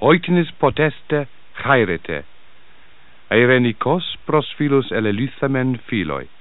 oiknis poteste chairete. Eirenikos filus elelithamen filoi.